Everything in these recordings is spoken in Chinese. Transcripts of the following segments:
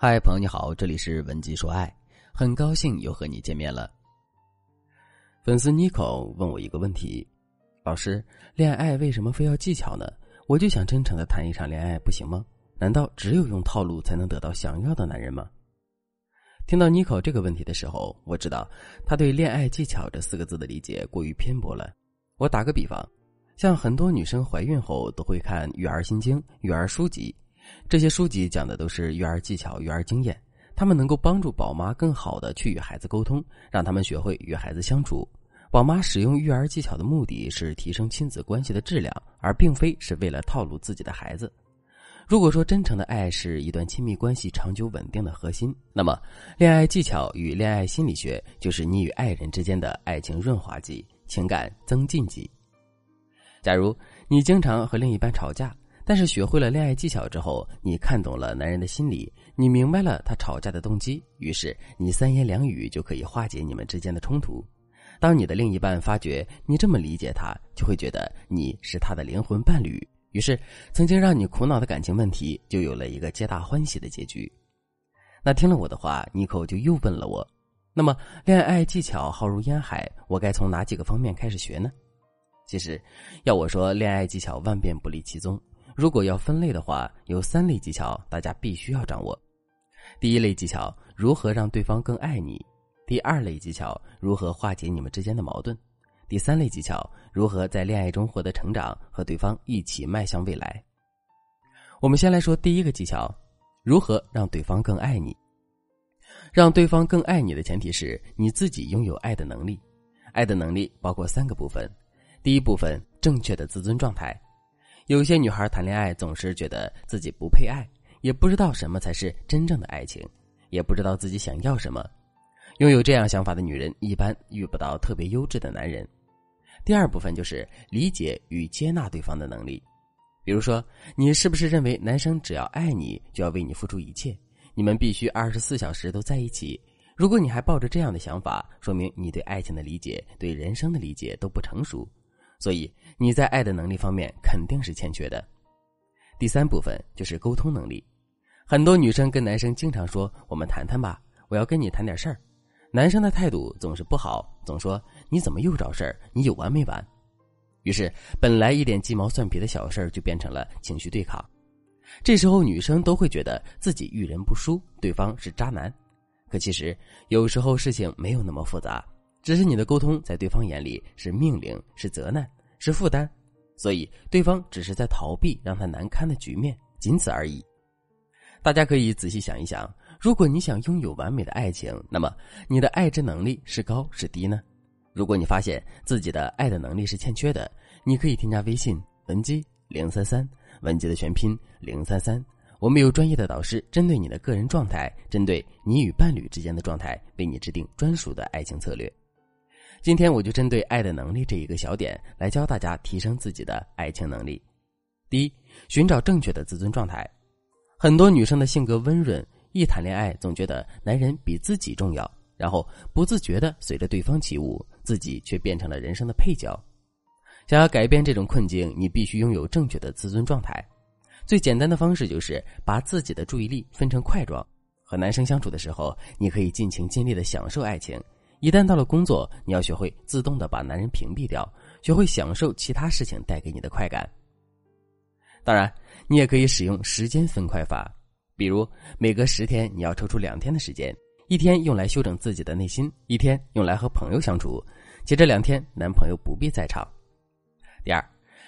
嗨，朋友你好，这里是文姬说爱，很高兴又和你见面了。粉丝妮可问我一个问题：老师，恋爱为什么非要技巧呢？我就想真诚的谈一场恋爱，不行吗？难道只有用套路才能得到想要的男人吗？听到妮可这个问题的时候，我知道他对“恋爱技巧”这四个字的理解过于偏颇了。我打个比方，像很多女生怀孕后都会看育儿心经、育儿书籍。这些书籍讲的都是育儿技巧、育儿经验，他们能够帮助宝妈更好的去与孩子沟通，让他们学会与孩子相处。宝妈使用育儿技巧的目的是提升亲子关系的质量，而并非是为了套路自己的孩子。如果说真诚的爱是一段亲密关系长久稳定的核心，那么恋爱技巧与恋爱心理学就是你与爱人之间的爱情润滑剂、情感增进剂。假如你经常和另一半吵架，但是学会了恋爱技巧之后，你看懂了男人的心理，你明白了他吵架的动机，于是你三言两语就可以化解你们之间的冲突。当你的另一半发觉你这么理解他，就会觉得你是他的灵魂伴侣，于是曾经让你苦恼的感情问题就有了一个皆大欢喜的结局。那听了我的话，妮蔻就又问了我：那么恋爱技巧浩如烟海，我该从哪几个方面开始学呢？其实，要我说，恋爱技巧万变不离其宗。如果要分类的话，有三类技巧，大家必须要掌握。第一类技巧，如何让对方更爱你；第二类技巧，如何化解你们之间的矛盾；第三类技巧，如何在恋爱中获得成长，和对方一起迈向未来。我们先来说第一个技巧，如何让对方更爱你。让对方更爱你的前提是你自己拥有爱的能力。爱的能力包括三个部分，第一部分，正确的自尊状态。有些女孩谈恋爱总是觉得自己不配爱，也不知道什么才是真正的爱情，也不知道自己想要什么。拥有这样想法的女人一般遇不到特别优质的男人。第二部分就是理解与接纳对方的能力。比如说，你是不是认为男生只要爱你就要为你付出一切，你们必须二十四小时都在一起？如果你还抱着这样的想法，说明你对爱情的理解、对人生的理解都不成熟。所以你在爱的能力方面肯定是欠缺的。第三部分就是沟通能力。很多女生跟男生经常说：“我们谈谈吧，我要跟你谈点事儿。”男生的态度总是不好，总说：“你怎么又找事儿？你有完没完？”于是，本来一点鸡毛蒜皮的小事儿就变成了情绪对抗。这时候，女生都会觉得自己遇人不淑，对方是渣男。可其实，有时候事情没有那么复杂。只是你的沟通在对方眼里是命令、是责难、是负担，所以对方只是在逃避让他难堪的局面，仅此而已。大家可以仔细想一想，如果你想拥有完美的爱情，那么你的爱之能力是高是低呢？如果你发现自己的爱的能力是欠缺的，你可以添加微信文姬零三三，文姬的全拼零三三，我们有专业的导师针对你的个人状态，针对你与伴侣之间的状态，为你制定专属的爱情策略。今天我就针对爱的能力这一个小点来教大家提升自己的爱情能力。第一，寻找正确的自尊状态。很多女生的性格温润，一谈恋爱总觉得男人比自己重要，然后不自觉的随着对方起舞，自己却变成了人生的配角。想要改变这种困境，你必须拥有正确的自尊状态。最简单的方式就是把自己的注意力分成块状。和男生相处的时候，你可以尽情尽力的享受爱情。一旦到了工作，你要学会自动的把男人屏蔽掉，学会享受其他事情带给你的快感。当然，你也可以使用时间分块法，比如每隔十天你要抽出两天的时间，一天用来修整自己的内心，一天用来和朋友相处，且这两天男朋友不必在场。第二，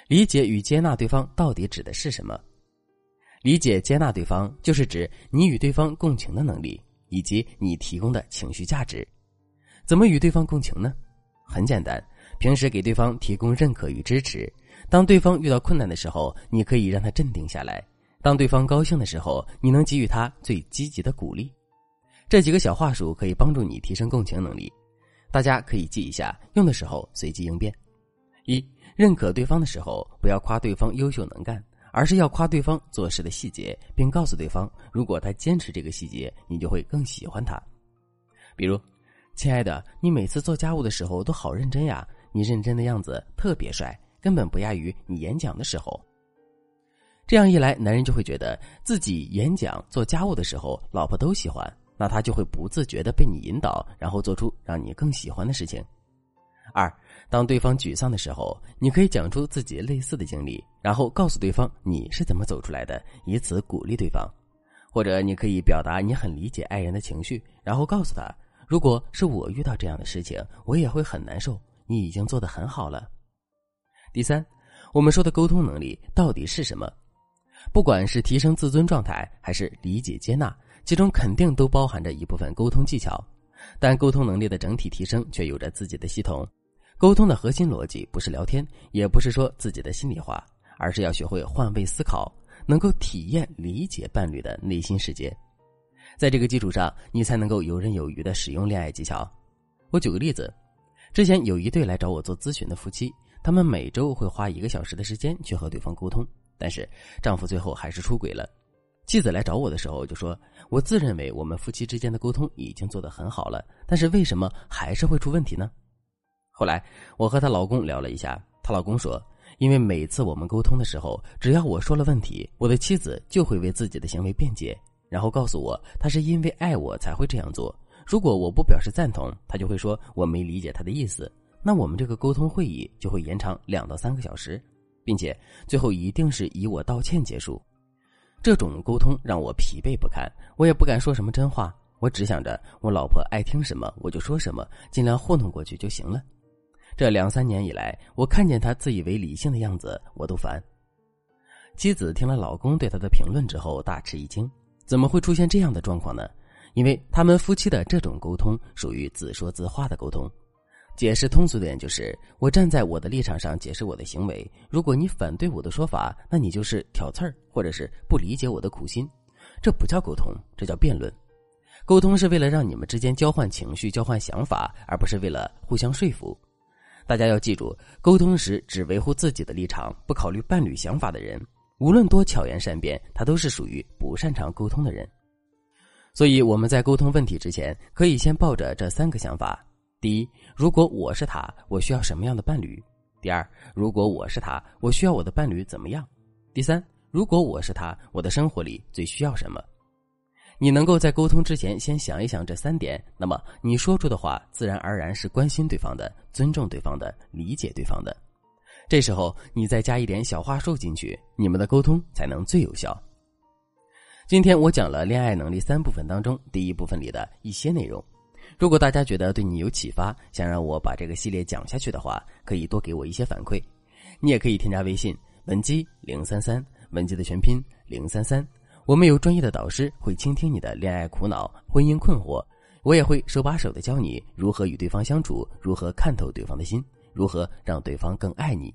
理解与接纳对方到底指的是什么？理解接纳对方，就是指你与对方共情的能力，以及你提供的情绪价值。怎么与对方共情呢？很简单，平时给对方提供认可与支持。当对方遇到困难的时候，你可以让他镇定下来；当对方高兴的时候，你能给予他最积极的鼓励。这几个小话术可以帮助你提升共情能力，大家可以记一下，用的时候随机应变。一、认可对方的时候，不要夸对方优秀能干，而是要夸对方做事的细节，并告诉对方，如果他坚持这个细节，你就会更喜欢他。比如。亲爱的，你每次做家务的时候都好认真呀！你认真的样子特别帅，根本不亚于你演讲的时候。这样一来，男人就会觉得自己演讲、做家务的时候，老婆都喜欢，那他就会不自觉的被你引导，然后做出让你更喜欢的事情。二，当对方沮丧的时候，你可以讲出自己类似的经历，然后告诉对方你是怎么走出来的，以此鼓励对方。或者你可以表达你很理解爱人的情绪，然后告诉他，如果是我遇到这样的事情，我也会很难受。你已经做得很好了。第三，我们说的沟通能力到底是什么？不管是提升自尊状态，还是理解接纳，其中肯定都包含着一部分沟通技巧。但沟通能力的整体提升却有着自己的系统。沟通的核心逻辑不是聊天，也不是说自己的心里话，而是要学会换位思考，能够体验理解伴侣的内心世界。在这个基础上，你才能够游刃有余的使用恋爱技巧。我举个例子，之前有一对来找我做咨询的夫妻，他们每周会花一个小时的时间去和对方沟通，但是丈夫最后还是出轨了。妻子来找我的时候就说：“我自认为我们夫妻之间的沟通已经做得很好了，但是为什么还是会出问题呢？”后来，我和她老公聊了一下，她老公说：“因为每次我们沟通的时候，只要我说了问题，我的妻子就会为自己的行为辩解，然后告诉我他是因为爱我才会这样做。如果我不表示赞同，他就会说我没理解他的意思。那我们这个沟通会议就会延长两到三个小时，并且最后一定是以我道歉结束。这种沟通让我疲惫不堪，我也不敢说什么真话，我只想着我老婆爱听什么我就说什么，尽量糊弄过去就行了。”这两三年以来，我看见他自以为理性的样子，我都烦。妻子听了老公对她的评论之后，大吃一惊：怎么会出现这样的状况呢？因为他们夫妻的这种沟通属于自说自话的沟通。解释通俗点就是：我站在我的立场上解释我的行为，如果你反对我的说法，那你就是挑刺儿，或者是不理解我的苦心。这不叫沟通，这叫辩论。沟通是为了让你们之间交换情绪、交换想法，而不是为了互相说服。大家要记住，沟通时只维护自己的立场，不考虑伴侣想法的人，无论多巧言善辩，他都是属于不擅长沟通的人。所以我们在沟通问题之前，可以先抱着这三个想法：第一，如果我是他，我需要什么样的伴侣；第二，如果我是他，我需要我的伴侣怎么样；第三，如果我是他，我的生活里最需要什么。你能够在沟通之前先想一想这三点，那么你说出的话自然而然是关心对方的、尊重对方的、理解对方的。这时候你再加一点小话术进去，你们的沟通才能最有效。今天我讲了恋爱能力三部分当中第一部分里的一些内容。如果大家觉得对你有启发，想让我把这个系列讲下去的话，可以多给我一些反馈。你也可以添加微信文姬零三三，文姬的全拼零三三。我们有专业的导师会倾听你的恋爱苦恼、婚姻困惑，我也会手把手的教你如何与对方相处，如何看透对方的心，如何让对方更爱你。